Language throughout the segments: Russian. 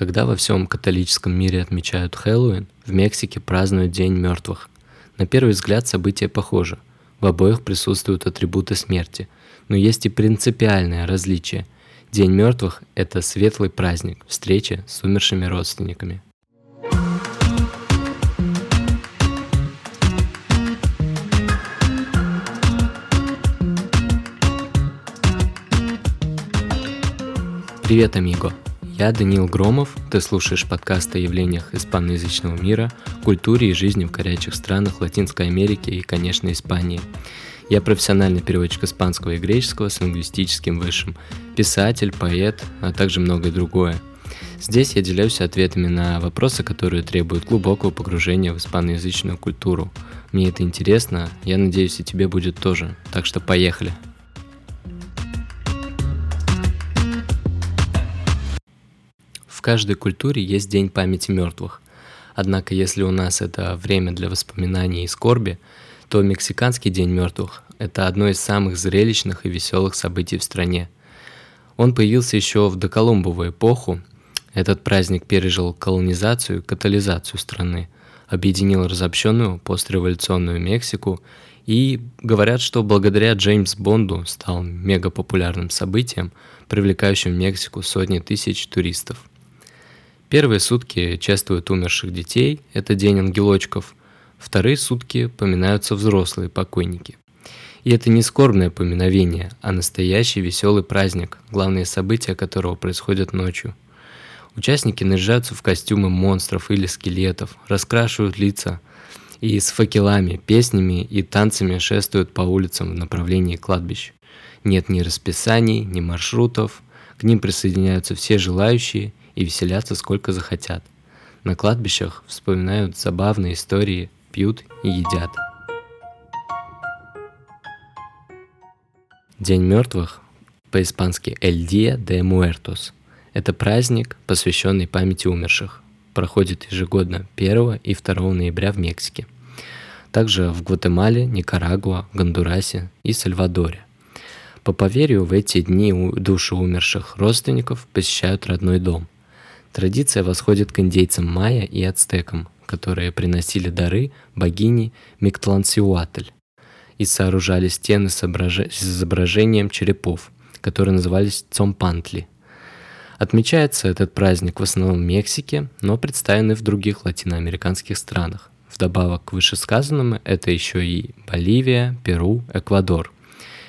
Когда во всем католическом мире отмечают Хэллоуин, в Мексике празднуют День мертвых. На первый взгляд события похожи. В обоих присутствуют атрибуты смерти, но есть и принципиальное различие. День мертвых – это светлый праздник, встреча с умершими родственниками. Привет, амиго! Я Даниил Громов, ты слушаешь подкаст о явлениях испаноязычного мира, культуре и жизни в горячих странах Латинской Америки и, конечно, Испании. Я профессиональный переводчик испанского и греческого с лингвистическим высшим, писатель, поэт, а также многое другое. Здесь я делюсь ответами на вопросы, которые требуют глубокого погружения в испаноязычную культуру. Мне это интересно, я надеюсь и тебе будет тоже, так что поехали! В каждой культуре есть День памяти мертвых. Однако, если у нас это время для воспоминаний и скорби, то Мексиканский День мертвых – это одно из самых зрелищных и веселых событий в стране. Он появился еще в доколумбовую эпоху. Этот праздник пережил колонизацию и катализацию страны, объединил разобщенную постреволюционную Мексику и говорят, что благодаря Джеймс Бонду стал мегапопулярным событием, привлекающим в Мексику сотни тысяч туристов. Первые сутки чествуют умерших детей, это день ангелочков. Вторые сутки поминаются взрослые покойники. И это не скорбное поминовение, а настоящий веселый праздник, главные события которого происходят ночью. Участники наряжаются в костюмы монстров или скелетов, раскрашивают лица и с факелами, песнями и танцами шествуют по улицам в направлении кладбищ. Нет ни расписаний, ни маршрутов, к ним присоединяются все желающие, и веселятся сколько захотят. На кладбищах вспоминают забавные истории, пьют и едят. День мертвых, по-испански «El Día de Muertos», это праздник, посвященный памяти умерших. Проходит ежегодно 1 и 2 ноября в Мексике. Также в Гватемале, Никарагуа, Гондурасе и Сальвадоре. По поверью, в эти дни души умерших родственников посещают родной дом – Традиция восходит к индейцам майя и ацтекам, которые приносили дары богини Миктлансиуатль и сооружали стены с, ображ... с изображением черепов, которые назывались цомпантли. Отмечается этот праздник в основном в Мексике, но представлен и в других латиноамериканских странах. Вдобавок к вышесказанному это еще и Боливия, Перу, Эквадор.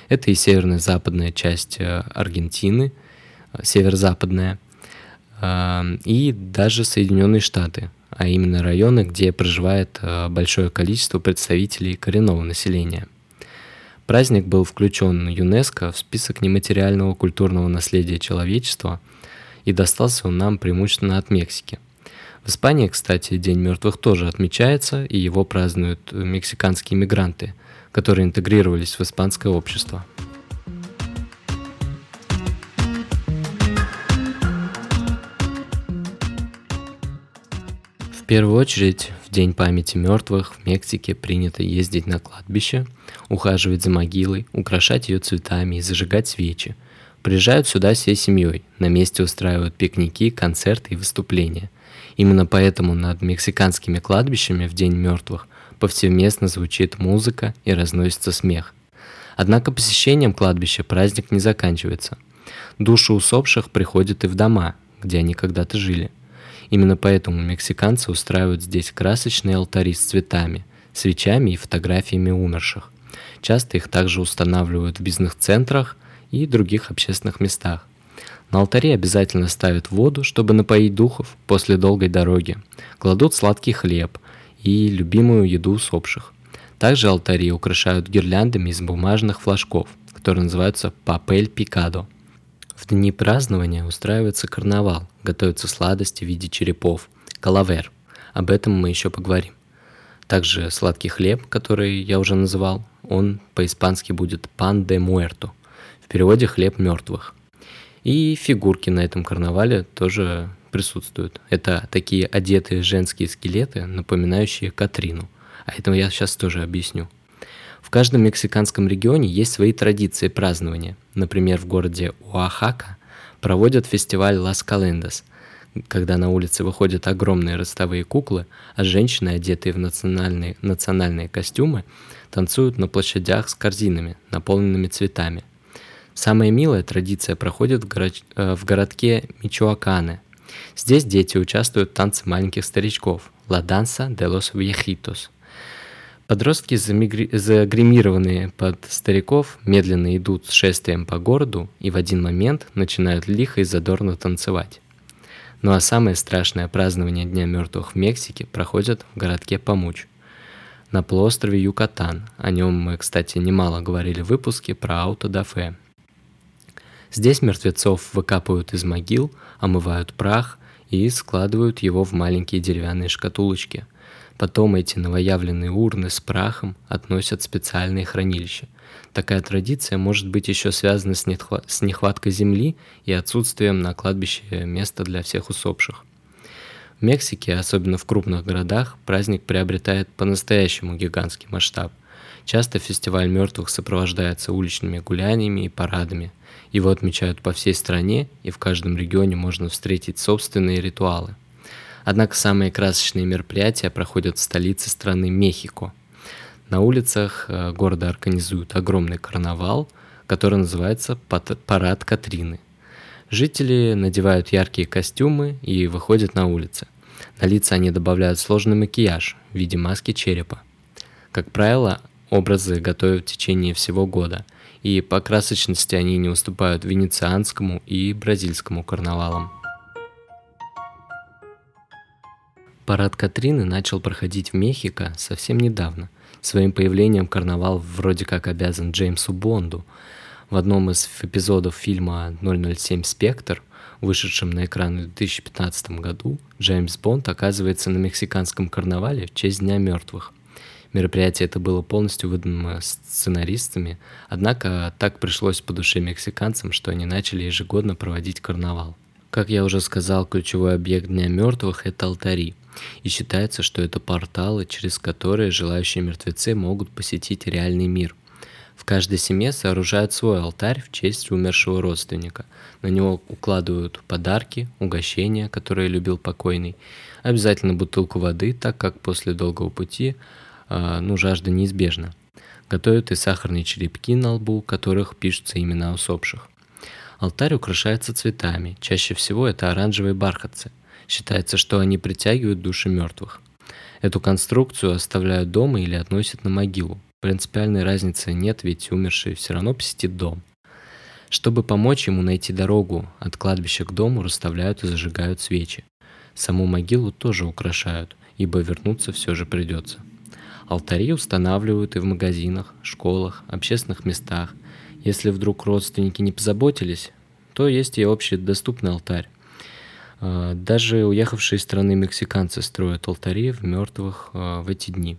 Это и северная западная часть э, Аргентины, э, северо-западная – и даже Соединенные Штаты, а именно районы, где проживает а, большое количество представителей коренного населения. Праздник был включен ЮНЕСКО в список нематериального культурного наследия человечества и достался он нам преимущественно от Мексики. В Испании, кстати, День мертвых тоже отмечается, и его празднуют мексиканские мигранты, которые интегрировались в испанское общество. Первую очередь, в День памяти мертвых в Мексике принято ездить на кладбище, ухаживать за могилой, украшать ее цветами и зажигать свечи. Приезжают сюда всей семьей, на месте устраивают пикники, концерты и выступления. Именно поэтому над мексиканскими кладбищами в День мертвых повсеместно звучит музыка и разносится смех. Однако посещением кладбища праздник не заканчивается. Души усопших приходят и в дома, где они когда-то жили – Именно поэтому мексиканцы устраивают здесь красочные алтари с цветами, свечами и фотографиями умерших. Часто их также устанавливают в бизнес-центрах и других общественных местах. На алтаре обязательно ставят воду, чтобы напоить духов после долгой дороги. Кладут сладкий хлеб и любимую еду усопших. Также алтари украшают гирляндами из бумажных флажков, которые называются папель пикадо. В дни празднования устраивается карнавал, готовятся сладости в виде черепов, калавер. Об этом мы еще поговорим. Также сладкий хлеб, который я уже называл, он по-испански будет пан де муэрто, в переводе хлеб мертвых. И фигурки на этом карнавале тоже присутствуют. Это такие одетые женские скелеты, напоминающие Катрину. А этого я сейчас тоже объясню. В каждом мексиканском регионе есть свои традиции празднования. Например, в городе Оахака проводят фестиваль Лас Календас, когда на улице выходят огромные ростовые куклы, а женщины, одетые в национальные, национальные костюмы, танцуют на площадях с корзинами, наполненными цветами. Самая милая традиция проходит в, город, э, в городке Мичуакане. Здесь дети участвуют в танце маленьких старичков – «La danza de los viejitos». Подростки, загримированные под стариков, медленно идут с шествием по городу и в один момент начинают лихо и задорно танцевать. Ну а самое страшное празднование Дня мертвых в Мексике проходит в городке Помуч, на полуострове Юкатан. О нем мы, кстати, немало говорили в выпуске про аутодафе. Здесь мертвецов выкапывают из могил, омывают прах и складывают его в маленькие деревянные шкатулочки. Потом эти новоявленные урны с прахом относят в специальные хранилища. Такая традиция может быть еще связана с, нехва- с нехваткой земли и отсутствием на кладбище места для всех усопших. В Мексике, особенно в крупных городах, праздник приобретает по-настоящему гигантский масштаб. Часто фестиваль мертвых сопровождается уличными гуляниями и парадами. Его отмечают по всей стране, и в каждом регионе можно встретить собственные ритуалы. Однако самые красочные мероприятия проходят в столице страны Мехико. На улицах э, города организуют огромный карнавал, который называется «Парад Катрины». Жители надевают яркие костюмы и выходят на улицы. На лица они добавляют сложный макияж в виде маски черепа. Как правило, образы готовят в течение всего года, и по красочности они не уступают венецианскому и бразильскому карнавалам. Парад Катрины начал проходить в Мехико совсем недавно. Своим появлением карнавал вроде как обязан Джеймсу Бонду. В одном из эпизодов фильма «007 Спектр», вышедшем на экран в 2015 году, Джеймс Бонд оказывается на мексиканском карнавале в честь Дня мертвых. Мероприятие это было полностью выдано сценаристами, однако так пришлось по душе мексиканцам, что они начали ежегодно проводить карнавал. Как я уже сказал, ключевой объект Дня мертвых – это алтари. И считается, что это порталы, через которые желающие мертвецы могут посетить реальный мир. В каждой семье сооружают свой алтарь в честь умершего родственника. На него укладывают подарки, угощения, которые любил покойный, обязательно бутылку воды, так как после долгого пути э, ну, жажда неизбежна. Готовят и сахарные черепки на лбу, которых пишутся имена усопших. Алтарь украшается цветами, чаще всего это оранжевые бархатцы. Считается, что они притягивают души мертвых. Эту конструкцию оставляют дома или относят на могилу. Принципиальной разницы нет, ведь умерший все равно посетит дом. Чтобы помочь ему найти дорогу от кладбища к дому, расставляют и зажигают свечи. Саму могилу тоже украшают, ибо вернуться все же придется. Алтари устанавливают и в магазинах, школах, общественных местах, если вдруг родственники не позаботились, то есть и общий доступный алтарь. А, даже уехавшие из страны мексиканцы строят алтари в мертвых а, в эти дни.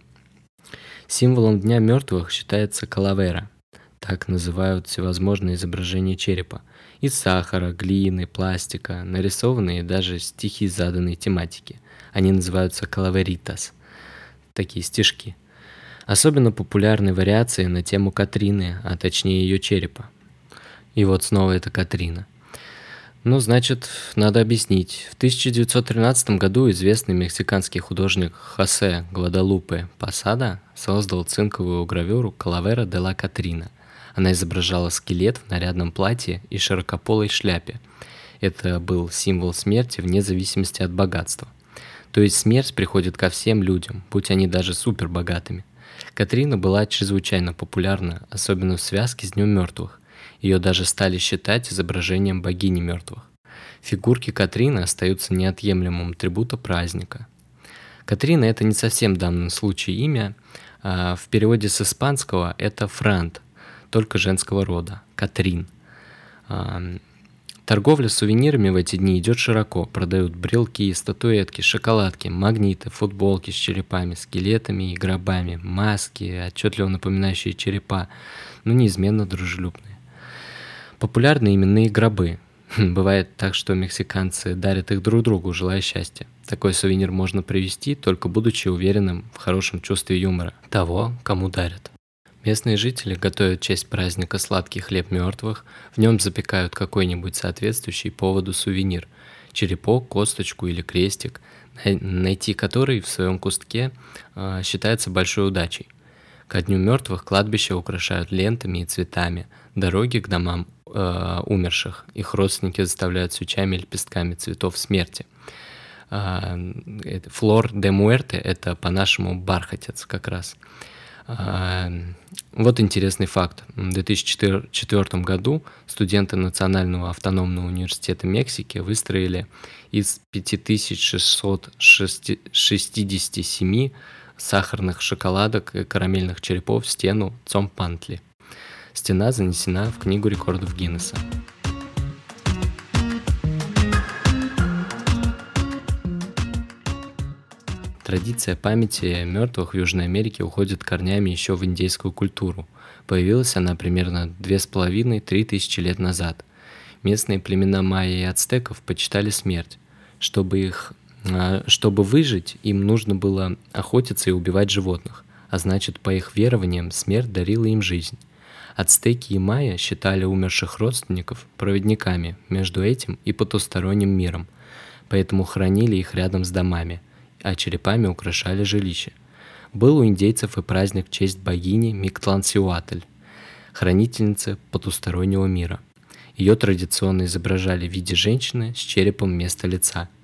Символом Дня мертвых считается калавера. Так называют всевозможные изображения черепа. Из сахара, глины, пластика, нарисованные даже стихи заданной тематики. Они называются калаверитас. Такие стишки – Особенно популярны вариации на тему Катрины, а точнее ее черепа. И вот снова это Катрина. Ну, значит, надо объяснить. В 1913 году известный мексиканский художник Хосе Гвадалупе Пасада создал цинковую гравюру «Калавера де ла Катрина». Она изображала скелет в нарядном платье и широкополой шляпе. Это был символ смерти вне зависимости от богатства. То есть смерть приходит ко всем людям, будь они даже супербогатыми. Катрина была чрезвычайно популярна, особенно в связке с Днем мертвых. Ее даже стали считать изображением богини мертвых. Фигурки Катрины остаются неотъемлемым атрибутом праздника. Катрина – это не совсем в данном случае имя. А в переводе с испанского это Франт, только женского рода – Катрин. Торговля сувенирами в эти дни идет широко. Продают брелки, статуэтки, шоколадки, магниты, футболки с черепами, скелетами и гробами, маски, отчетливо напоминающие черепа, но неизменно дружелюбные. Популярны именные гробы. Бывает так, что мексиканцы дарят их друг другу, желая счастья. Такой сувенир можно привезти, только будучи уверенным в хорошем чувстве юмора того, кому дарят. Местные жители готовят в честь праздника сладкий хлеб мертвых, в нем запекают какой-нибудь соответствующий поводу сувенир. черепок, косточку или крестик, найти который в своем кустке э, считается большой удачей. Ко дню мертвых кладбища украшают лентами и цветами, дороги к домам э, умерших, их родственники заставляют свечами и лепестками цветов смерти. Э, флор де муэрте – это по-нашему бархатец как раз. Э, вот интересный факт. В 2004 году студенты Национального автономного университета Мексики выстроили из 5667 сахарных шоколадок и карамельных черепов стену Цомпантли. Стена занесена в Книгу рекордов Гиннесса. Традиция памяти мертвых в Южной Америке уходит корнями еще в индейскую культуру. Появилась она примерно 2,5-3 тысячи лет назад. Местные племена майя и ацтеков почитали смерть. Чтобы их а, чтобы выжить, им нужно было охотиться и убивать животных, а значит, по их верованиям, смерть дарила им жизнь. Ацтеки и майя считали умерших родственников проводниками между этим и потусторонним миром, поэтому хранили их рядом с домами, а черепами украшали жилища. Был у индейцев и праздник в честь богини Миктлансиуатль, хранительницы потустороннего мира. Ее традиционно изображали в виде женщины с черепом вместо лица –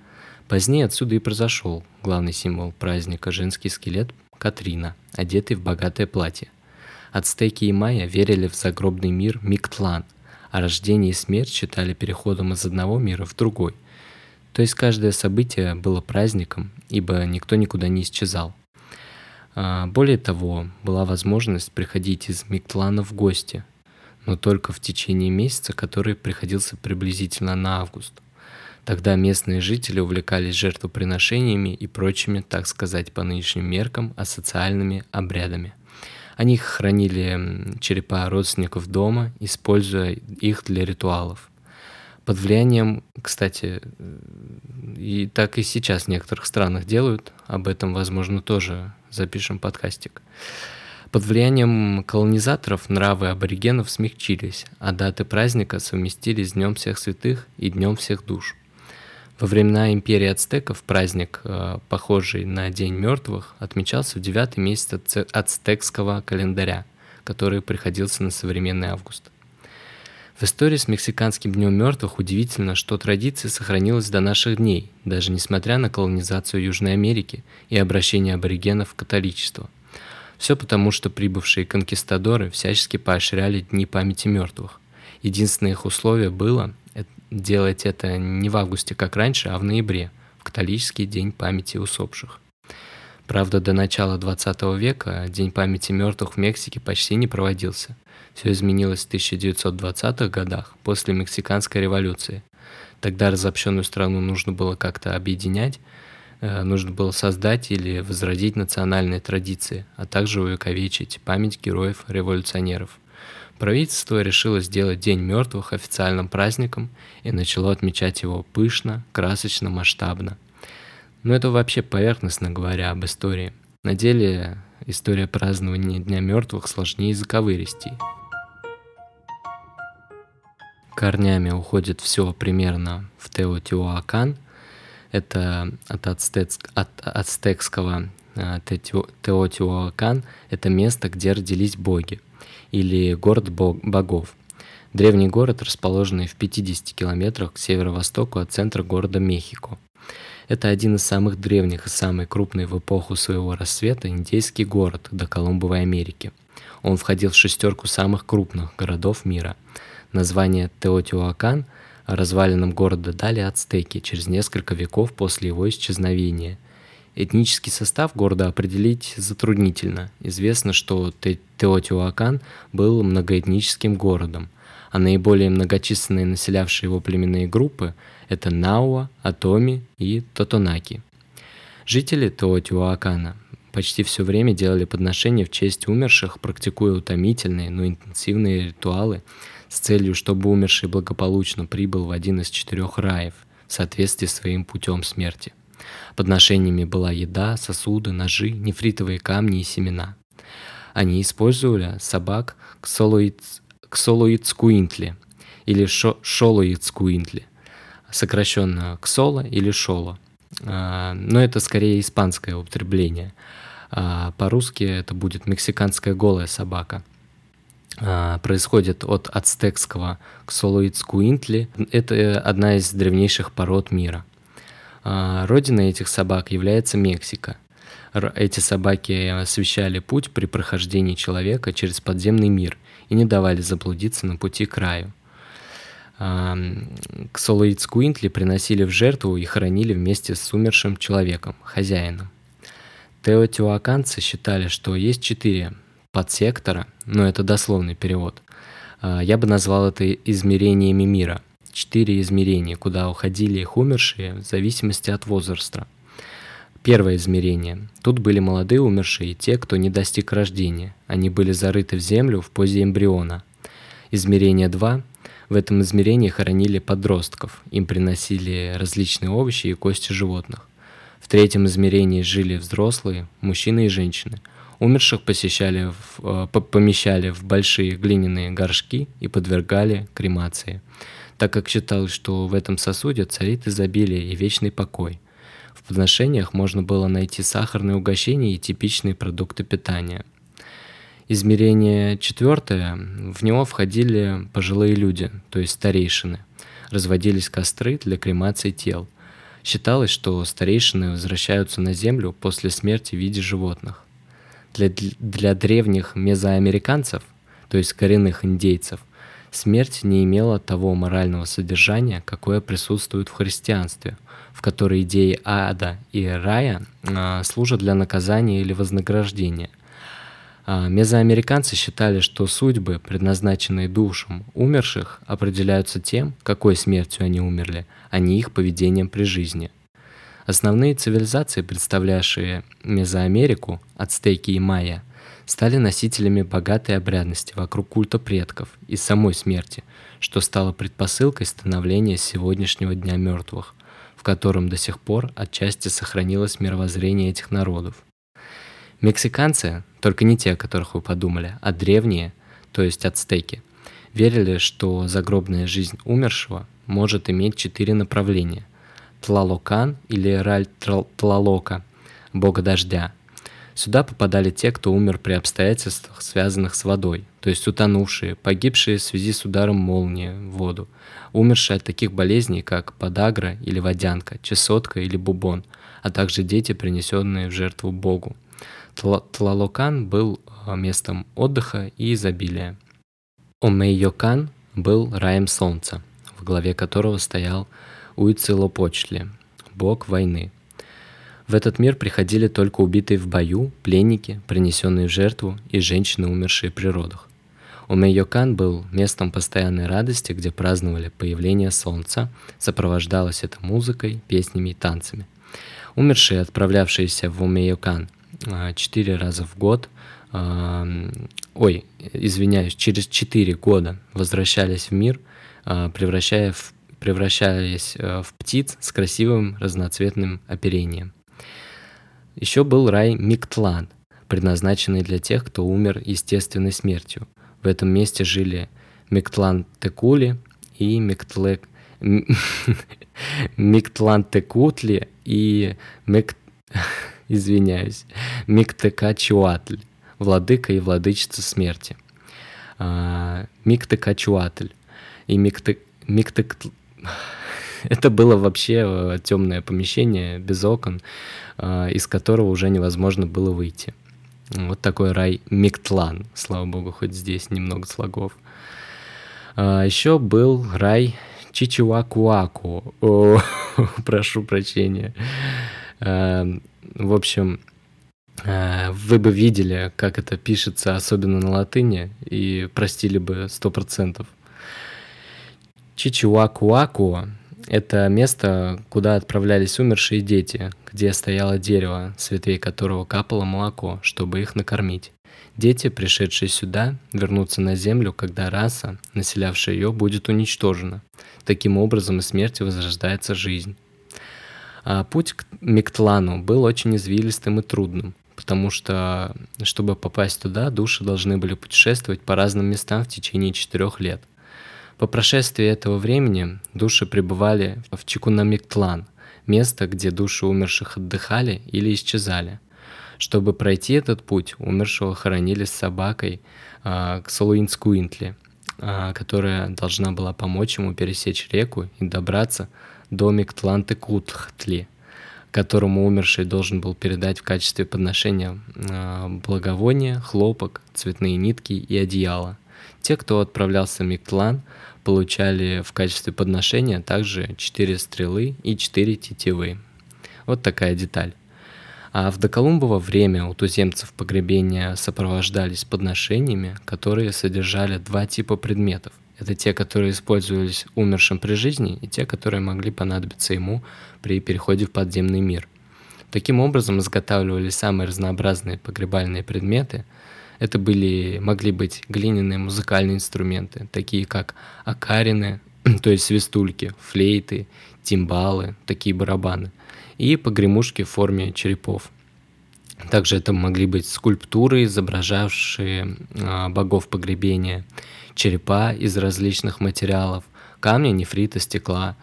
Позднее отсюда и произошел главный символ праздника – женский скелет Катрина, одетый в богатое платье. Ацтеки и майя верили в загробный мир Миктлан, а рождение и смерть считали переходом из одного мира в другой. То есть каждое событие было праздником, ибо никто никуда не исчезал. А, более того, была возможность приходить из Миктлана в гости, но только в течение месяца, который приходился приблизительно на август – Тогда местные жители увлекались жертвоприношениями и прочими, так сказать, по нынешним меркам, асоциальными обрядами. Они хранили черепа родственников дома, используя их для ритуалов. Под влиянием, кстати, и так и сейчас в некоторых странах делают, об этом, возможно, тоже запишем подкастик. Под влиянием колонизаторов нравы аборигенов смягчились, а даты праздника совместились с Днем всех святых и Днем всех душ. Во времена империи ацтеков праздник, э, похожий на День мертвых, отмечался в девятый месяц ацтекского календаря, который приходился на современный август. В истории с Мексиканским днем мертвых удивительно, что традиция сохранилась до наших дней, даже несмотря на колонизацию Южной Америки и обращение аборигенов в католичество. Все потому, что прибывшие конкистадоры всячески поощряли дни памяти мертвых. Единственное их условие было делать это не в августе, как раньше, а в ноябре, в католический день памяти усопших. Правда, до начала 20 века День памяти мертвых в Мексике почти не проводился. Все изменилось в 1920-х годах, после Мексиканской революции. Тогда разобщенную страну нужно было как-то объединять, э, нужно было создать или возродить национальные традиции, а также увековечить память героев-революционеров. Правительство решило сделать День мертвых официальным праздником и начало отмечать его пышно, красочно, масштабно. Но это вообще поверхностно говоря об истории. На деле история празднования Дня мертвых сложнее заковыристей. Корнями уходит все примерно в Теотиуакан. Это от, ацтецк, от ацтекского э, Теотиуакан. Это место, где родились боги – или город богов. Древний город, расположенный в 50 километрах к северо-востоку от центра города Мехико. Это один из самых древних и самый крупный в эпоху своего рассвета индейский город до Колумбовой Америки. Он входил в шестерку самых крупных городов мира. Название Теотиуакан развалинам города дали ацтеки через несколько веков после его исчезновения – Этнический состав города определить затруднительно. Известно, что Теотиуакан был многоэтническим городом, а наиболее многочисленные населявшие его племенные группы – это Науа, Атоми и Тотонаки. Жители Теотиуакана почти все время делали подношения в честь умерших, практикуя утомительные, но интенсивные ритуалы с целью, чтобы умерший благополучно прибыл в один из четырех раев в соответствии с своим путем смерти. Подношениями была еда, сосуды, ножи, нефритовые камни и семена. Они использовали собак ксолоицкуинтли или шолоицкуинтли. сокращенно Ксола или Шола. А, но это скорее испанское употребление. А, по-русски это будет мексиканская голая собака. А, происходит от ацтекского Ксолоицкуинтли. Это одна из древнейших пород мира. Родиной этих собак является Мексика. Эти собаки освещали путь при прохождении человека через подземный мир и не давали заблудиться на пути к раю. Ксолоицкуинтли приносили в жертву и хоронили вместе с умершим человеком, хозяином. Теотиуаканцы считали, что есть четыре подсектора, но это дословный перевод. А, я бы назвал это измерениями мира. Четыре измерения, куда уходили их умершие в зависимости от возраста. Первое измерение. Тут были молодые умершие и те, кто не достиг рождения. Они были зарыты в землю в позе эмбриона. Измерение 2 в этом измерении хоронили подростков, им приносили различные овощи и кости животных. В третьем измерении жили взрослые, мужчины и женщины. Умерших посещали в, э, помещали в большие глиняные горшки и подвергали кремации, так как считалось, что в этом сосуде царит изобилие и вечный покой. В подношениях можно было найти сахарные угощения и типичные продукты питания – Измерение четвертое, в него входили пожилые люди, то есть старейшины. Разводились костры для кремации тел. Считалось, что старейшины возвращаются на Землю после смерти в виде животных. Для, для древних мезоамериканцев, то есть коренных индейцев, смерть не имела того морального содержания, какое присутствует в христианстве, в которой идеи ада и рая а, служат для наказания или вознаграждения. А, мезоамериканцы считали, что судьбы, предназначенные душам умерших, определяются тем, какой смертью они умерли, а не их поведением при жизни. Основные цивилизации, представлявшие Мезоамерику, ацтеки и майя, стали носителями богатой обрядности вокруг культа предков и самой смерти, что стало предпосылкой становления сегодняшнего Дня мертвых, в котором до сих пор отчасти сохранилось мировоззрение этих народов. Мексиканцы, только не те, о которых вы подумали, а древние, то есть ацтеки, верили, что загробная жизнь умершего может иметь четыре направления. Тлалокан или Раль Тлалока, бога дождя. Сюда попадали те, кто умер при обстоятельствах, связанных с водой, то есть утонувшие, погибшие в связи с ударом молнии в воду, умершие от таких болезней, как подагра или водянка, чесотка или бубон, а также дети, принесенные в жертву Богу – Тлалокан был а, местом отдыха и изобилия. Омейокан был раем солнца, в главе которого стоял Уицилопочтли, бог войны. В этот мир приходили только убитые в бою, пленники, принесенные в жертву и женщины, умершие при родах. Омейокан был местом постоянной радости, где праздновали появление солнца, сопровождалось это музыкой, песнями и танцами. Умершие, отправлявшиеся в Умейокан, а, четыре раза в год, а, ой, извиняюсь, через четыре года возвращались в мир, а, превращая в, превращаясь в птиц с красивым разноцветным оперением. Еще был рай Миктлан, предназначенный для тех, кто умер естественной смертью. В этом месте жили Миктлан Текули и Миктлек Миктлан Текутли и Мик извиняюсь, Миктекачуатль, владыка и владычица смерти. А, Миктекачуатль и Миктек... Миктек... Это было вообще э, темное помещение без окон, а, из которого уже невозможно было выйти. Вот такой рай Миктлан, слава богу, хоть здесь немного слогов. А, еще был рай Чичуакуаку. О, прошу прощения. В общем, э, вы бы видели, как это пишется, особенно на латыни, и простили бы сто процентов. Чичуакуаку – это место, куда отправлялись умершие дети, где стояло дерево, с ветвей которого капало молоко, чтобы их накормить. Дети, пришедшие сюда, вернутся на землю, когда раса, населявшая ее, будет уничтожена. Таким образом, из смерти возрождается жизнь. А путь к Миктлану был очень извилистым и трудным, потому что, чтобы попасть туда, души должны были путешествовать по разным местам в течение четырех лет. По прошествии этого времени души пребывали в Чикунамиктлан, место, где души умерших отдыхали или исчезали. Чтобы пройти этот путь, умершего хоронили с собакой э, которая должна была помочь ему пересечь реку и добраться до Миктланты-Кутхтли, которому умерший должен был передать в качестве подношения э, благовония, хлопок, цветные нитки и одеяло. Те, кто отправлялся в Миктлан, получали в качестве подношения также 4 стрелы и 4 тетивы. Вот такая деталь. А в доколумбово время у туземцев погребения сопровождались подношениями, которые содержали два типа предметов. Это те, которые использовались умершим при жизни, и те, которые могли понадобиться ему при переходе в подземный мир. Таким образом изготавливались самые разнообразные погребальные предметы – это были, могли быть глиняные музыкальные инструменты, такие как акарины, то есть свистульки, флейты, тимбалы, такие барабаны, и погремушки в форме черепов. Также это могли быть скульптуры, изображавшие э, богов погребения, черепа из различных материалов, камня, нефрита, стекла,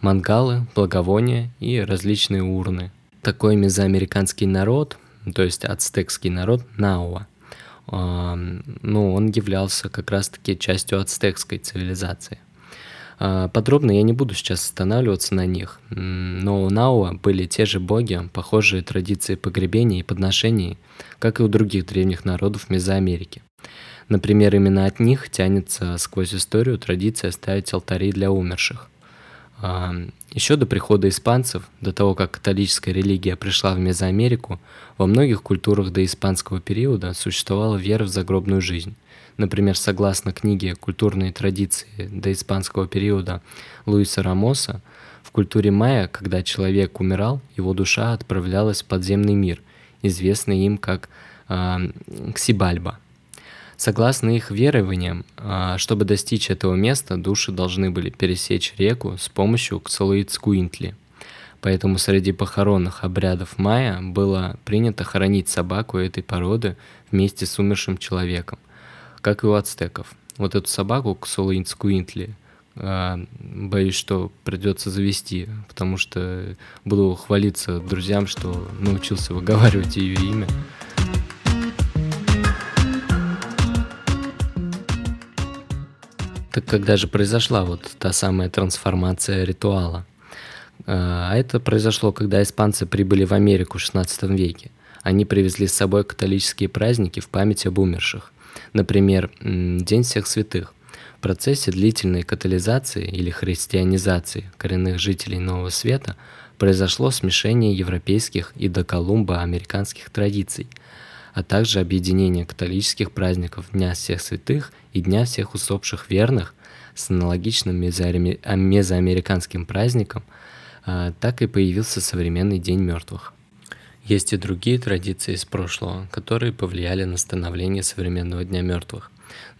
мангалы, благовония и различные урны. Такой мезоамериканский народ, то есть ацтекский народ Науа, ну, он являлся как раз-таки частью ацтекской цивилизации. А, подробно я не буду сейчас останавливаться на них, но у Науа были те же боги, похожие традиции погребения и подношений, как и у других древних народов Мезоамерики. Например, именно от них тянется сквозь историю традиция ставить алтари для умерших. Еще до прихода испанцев, до того, как католическая религия пришла в Мезоамерику, во многих культурах до испанского периода существовала вера в загробную жизнь. Например, согласно книге «Культурные традиции до испанского периода» Луиса Рамоса, в культуре майя, когда человек умирал, его душа отправлялась в подземный мир, известный им как э, Ксибальба – Согласно их верованиям, а, чтобы достичь этого места, души должны были пересечь реку с помощью Ксалуицкуинтли. Поэтому среди похоронных обрядов майя было принято хоронить собаку этой породы вместе с умершим человеком, как и у ацтеков. Вот эту собаку Ксалуицкуинтли а, боюсь, что придется завести, потому что буду хвалиться друзьям, что научился выговаривать ее имя. Так когда же произошла вот та самая трансформация ритуала? А это произошло, когда испанцы прибыли в Америку в XVI веке. Они привезли с собой католические праздники в память об умерших. Например, День всех святых. В процессе длительной катализации или христианизации коренных жителей Нового Света произошло смешение европейских и до Колумба американских традиций – а также объединение католических праздников Дня всех святых и Дня всех усопших верных с аналогичным мезоамериканским праздником, а, так и появился современный День мертвых. Есть и другие традиции из прошлого, которые повлияли на становление современного Дня мертвых.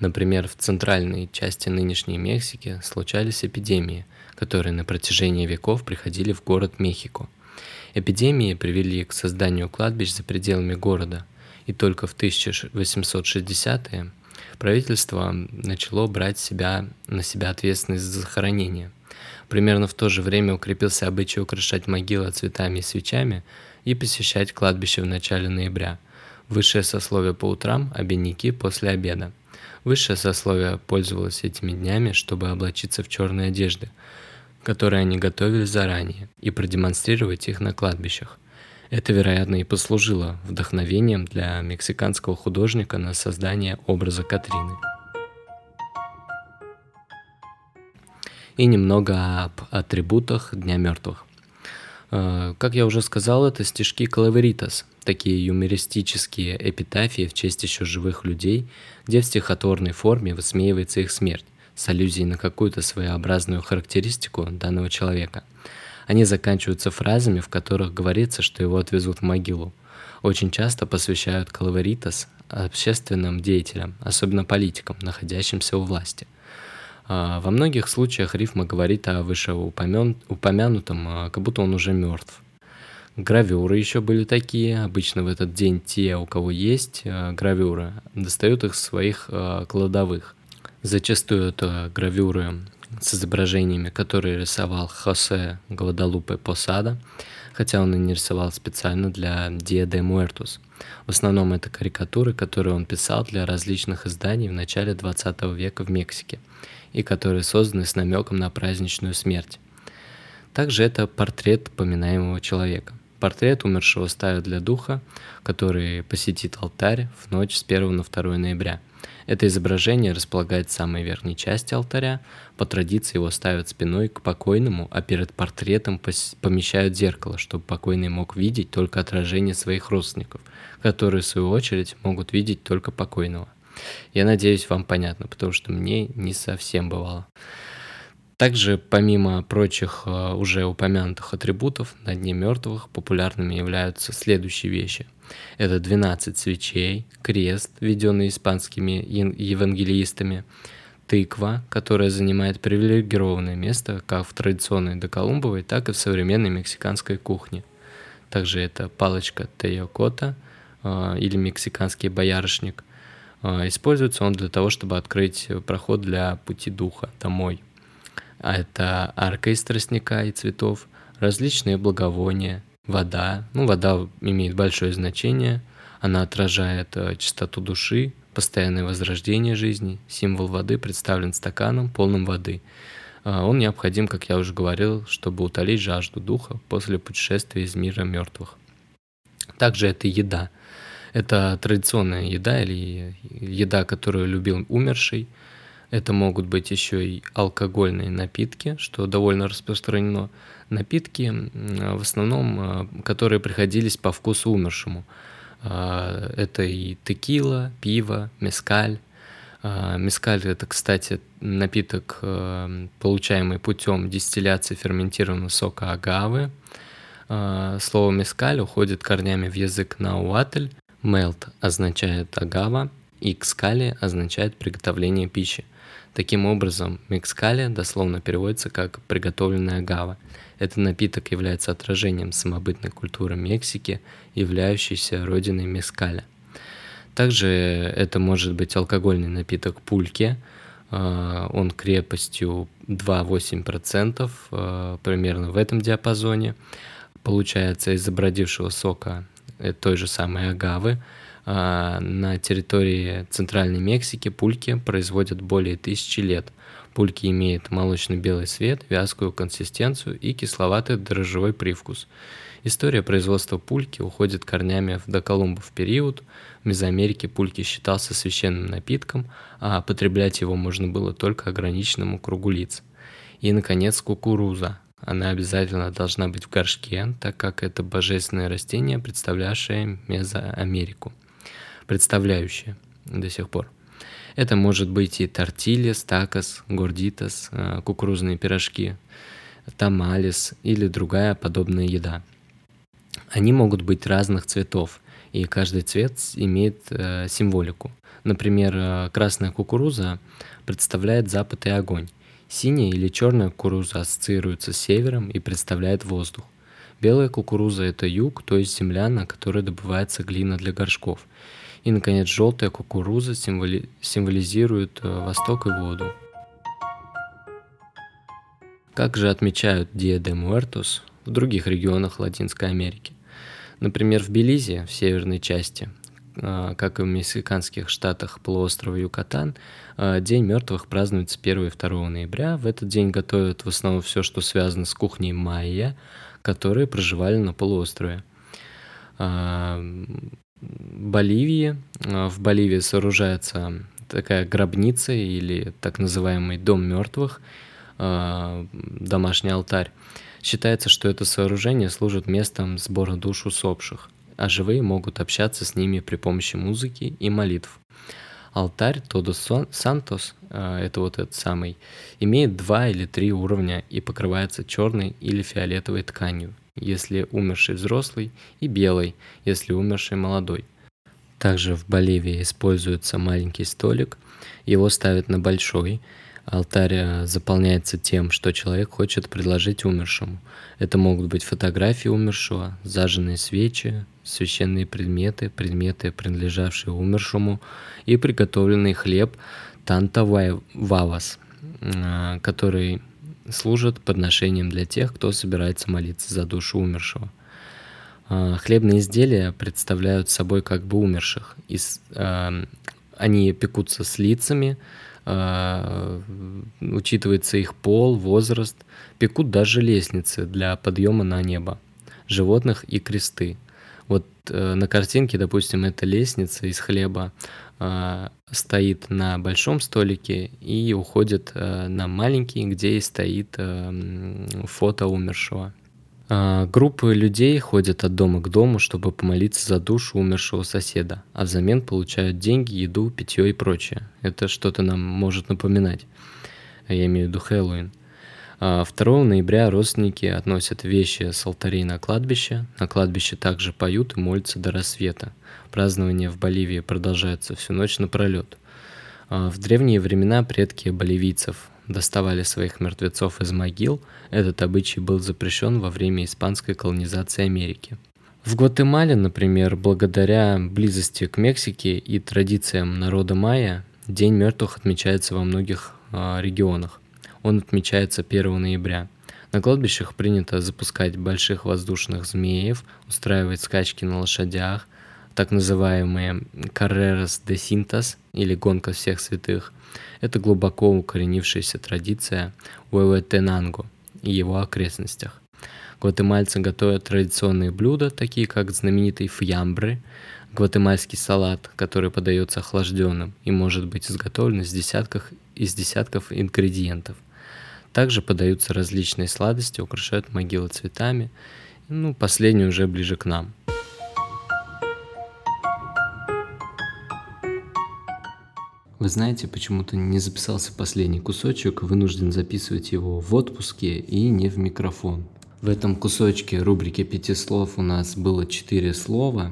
Например, в центральной части нынешней Мексики случались эпидемии, которые на протяжении веков приходили в город Мехико. Эпидемии привели к созданию кладбищ за пределами города, и только в 1860-е правительство начало брать себя, на себя ответственность за захоронение. Примерно в то же время укрепился обычай украшать могилы цветами и свечами и посещать кладбище в начале ноября. Высшее сословие по утрам, бедняки после обеда. Высшее сословие пользовалось этими днями, чтобы облачиться в черные одежды, которые они готовили заранее, и продемонстрировать их на кладбищах. Это, вероятно, и послужило вдохновением для мексиканского художника на создание образа Катрины. И немного об атрибутах Дня мертвых. Э, как я уже сказал, это стишки Калаверитас, такие юмористические эпитафии в честь еще живых людей, где в стихотворной форме высмеивается их смерть с аллюзией на какую-то своеобразную характеристику данного человека – они заканчиваются фразами, в которых говорится, что его отвезут в могилу. Очень часто посвящают калаваритас общественным деятелям, особенно политикам, находящимся у власти. А, во многих случаях рифма говорит о вышеупомянутом, а, как будто он уже мертв. Гравюры еще были такие. Обычно в этот день те, у кого есть а, гравюры, достают их своих кладовых. Зачастую это гравюры с изображениями, которые рисовал Хосе Гвадалупе Посада, хотя он и не рисовал специально для Dia de Muertos. В основном это карикатуры, которые он писал для различных изданий в начале 20 века в Мексике и которые созданы с намеком на праздничную смерть. Также это портрет поминаемого человека. Портрет умершего ставят для духа, который посетит алтарь в ночь с 1 на 2 ноября. Это изображение располагается в самой верхней части алтаря. По традиции его ставят спиной к покойному, а перед портретом помещают зеркало, чтобы покойный мог видеть только отражение своих родственников, которые, в свою очередь, могут видеть только покойного. Я надеюсь, вам понятно, потому что мне не совсем бывало. Также, помимо прочих э, уже упомянутых атрибутов, на Дне мертвых популярными являются следующие вещи. Это 12 свечей, крест, введенный испанскими евангелистами, тыква, которая занимает привилегированное место как в традиционной доколумбовой, так и в современной мексиканской кухне. Также это палочка Тейокота э, или мексиканский боярышник. Э, используется он для того, чтобы открыть проход для пути духа домой – а это арка из тростника и цветов, различные благовония, вода. Ну, вода имеет большое значение, она отражает э, чистоту души, постоянное возрождение жизни. Символ воды представлен стаканом, полным воды. А, он необходим, как я уже говорил, чтобы утолить жажду духа после путешествия из мира мертвых. Также это еда. Это традиционная еда или еда, которую любил умерший – это могут быть еще и алкогольные напитки, что довольно распространено. Напитки, в основном, а, которые приходились по вкусу умершему. А, это и текила, пиво, мескаль. А, мескаль – это, кстати, напиток, получаемый путем дистилляции ферментированного сока агавы. Слово мескаль уходит корнями в язык науатль. Мелт означает агава, и кскали означает приготовление пищи. Таким образом, мекскали дословно переводится как «приготовленная гава». Этот напиток является отражением самобытной культуры Мексики, являющейся родиной мескаля. Также это может быть алкогольный напиток пульки, а, он крепостью 2,8%, а, примерно в этом диапазоне. Получается из забродившего сока э, той же самой агавы, на территории Центральной Мексики пульки производят более тысячи лет. Пульки имеют молочно-белый цвет, вязкую консистенцию и кисловатый дрожжевой привкус. История производства пульки уходит корнями в доколумбов период. В Мезоамерике пульки считался священным напитком, а потреблять его можно было только ограниченному кругу лиц. И, наконец, кукуруза. Она обязательно должна быть в горшке, так как это божественное растение, представлявшее Мезоамерику представляющие до сих пор. Это может быть и тортилья, такос, гордитас, э, кукурузные пирожки, тамалис или другая подобная еда. Они могут быть разных цветов, и каждый цвет имеет э, символику. Например, э, красная кукуруза представляет запад и огонь. Синяя или черная кукуруза ассоциируется с севером и представляет воздух. Белая кукуруза – это юг, то есть земля, на которой добывается глина для горшков. И, наконец, желтая кукуруза символи... символизирует э, восток и воду. Как же отмечают Dia de Muertos в других регионах Латинской Америки? Например, в Белизе, в северной части, э, как и в мексиканских штатах полуострова Юкатан, э, День мертвых празднуется 1 и 2 ноября. В этот день готовят в основном все, что связано с кухней майя, которые проживали на полуострове. Боливии. А, в Боливии сооружается такая гробница или так называемый дом мертвых, а, домашний алтарь. Считается, что это сооружение служит местом сбора душ усопших, а живые могут общаться с ними при помощи музыки и молитв. Алтарь Тодос Сантос, а, это вот этот самый, имеет два или три уровня и покрывается черной или фиолетовой тканью если умерший взрослый, и белый, если умерший молодой. Также в Боливии используется маленький столик, его ставят на большой, алтарь э, заполняется тем, что человек хочет предложить умершему. Это могут быть фотографии умершего, зажженные свечи, священные предметы, предметы, принадлежавшие умершему, и приготовленный хлеб, Танта Вавас, а, который служит подношением для тех, кто собирается молиться за душу умершего. А, хлебные изделия представляют собой как бы умерших. И, они пекутся с лицами, учитывается их пол, возраст, пекут даже лестницы для подъема на небо, животных и кресты. Вот э, на картинке, допустим, эта лестница из хлеба э, стоит на большом столике и уходит э, на маленький, где и стоит э, фото умершего. Группы людей ходят от дома к дому, чтобы помолиться за душу умершего соседа, а взамен получают деньги, еду, питье и прочее. Это что-то нам может напоминать. Я имею в виду Хэллоуин. 2 а, ноября родственники относят вещи с алтарей на кладбище. На кладбище также поют и молятся до рассвета. Празднование в Боливии продолжается всю ночь напролет. А, в древние времена предки боливийцев доставали своих мертвецов из могил. Этот обычай был запрещен во время испанской колонизации Америки. В Гватемале, например, благодаря близости к Мексике и традициям народа майя, День мертвых отмечается во многих э, регионах. Он отмечается 1 ноября. На кладбищах принято запускать больших воздушных змеев, устраивать скачки на лошадях, так называемые «carreras de cintas» или «гонка всех святых». Это глубоко укоренившаяся традиция Уэуэтенанго и его окрестностях. Гватемальцы готовят традиционные блюда, такие как знаменитый фьямбры, гватемальский салат, который подается охлажденным и может быть изготовлен из десятков, из десятков ингредиентов – также подаются различные сладости, украшают могилы цветами. Ну, последний уже ближе к нам. Вы знаете, почему-то не записался последний кусочек, вынужден записывать его в отпуске и не в микрофон. В этом кусочке рубрики пяти слов у нас было четыре слова.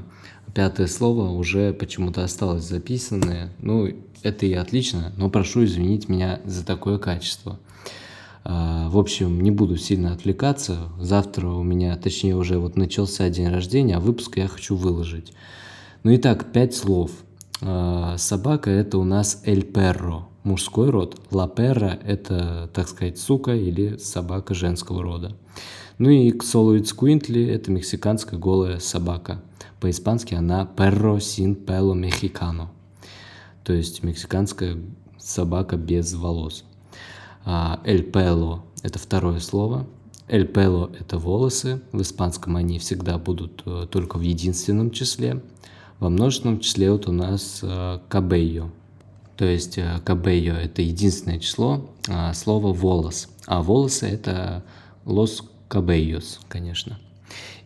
Пятое слово уже почему-то осталось записанное. Ну, это и отлично, но прошу извинить меня за такое качество. А, в общем, не буду сильно отвлекаться. Завтра у меня, точнее, уже вот начался день рождения, а выпуск я хочу выложить. Ну и так, пять слов. А, собака – это у нас эль перро, мужской род. Ла перра – это, так сказать, сука или собака женского рода. Ну и ксолуицкуинтли – это мексиканская голая собака. По-испански она perro sin pelo mexicano, то есть мексиканская собака без волос. Эль пело – это второе слово. Эль пело – это волосы. В испанском они всегда будут э, только в единственном числе. Во множественном числе вот у нас кабейо. То есть кабейо – это единственное число а слова волос. А волосы – это лос cabellos, конечно.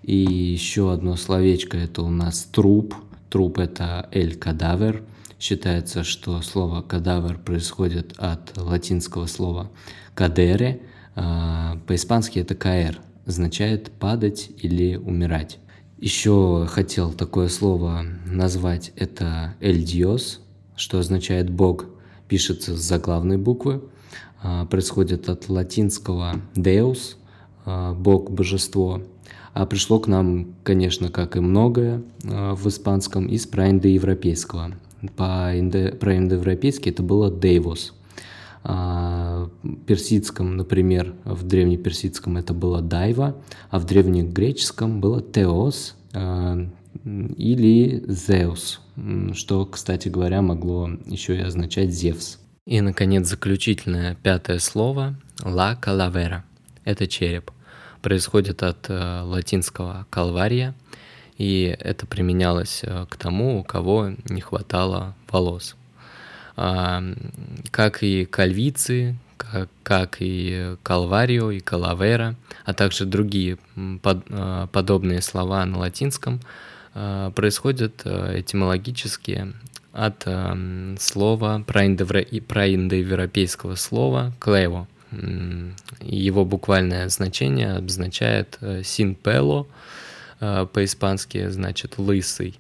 И еще одно словечко – это у нас труп. Труп – это эль кадавер – Считается, что слово «кадавр» происходит от латинского слова «кадере», а, по-испански это «каэр», означает «падать» или «умирать». Еще хотел такое слово назвать, это «эль диос», что означает «бог», пишется с заглавной буквы, а, происходит от латинского «deus», а, «бог», «божество», а пришло к нам, конечно, как и многое в испанском, из праиндоевропейского по индо, проиндоевропейски это было Дейвос. А, персидском, например, в древнеперсидском это было Дайва, а в древнегреческом было Теос а, или Зеус, что, кстати говоря, могло еще и означать Зевс. И, наконец, заключительное пятое слово «ла калавера» — это череп. Происходит от э, латинского «калвария», и это применялось э, к тому, у кого не хватало волос. А, как и кальвицы, как, как и калварио, и калавера, а также другие под, э, подобные слова на латинском, э, происходят этимологически от слова проиндоевропейского слова «клево». Его буквальное значение обозначает «синпело», по-испански значит лысый.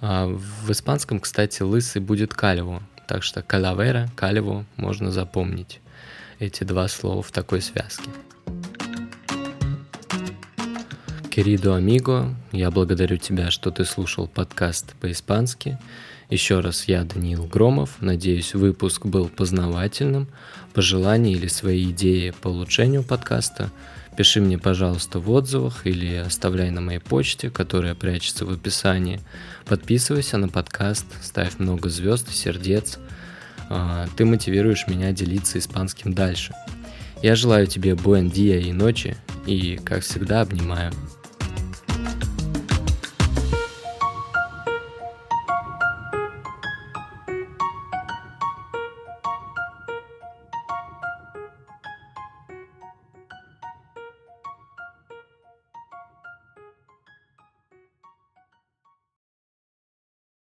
А в испанском, кстати, лысый будет калево, так что калавера, калево можно запомнить эти два слова в такой связке. Querido amigo, я благодарю тебя, что ты слушал подкаст по-испански. Еще раз, я Даниил Громов. Надеюсь, выпуск был познавательным. Пожелания или свои идеи по улучшению подкаста пиши мне, пожалуйста, в отзывах или оставляй на моей почте, которая прячется в описании. Подписывайся на подкаст, ставь много звезд и сердец. А, ты мотивируешь меня делиться испанским дальше. Я желаю тебе буэн и ночи, и, как всегда, обнимаю.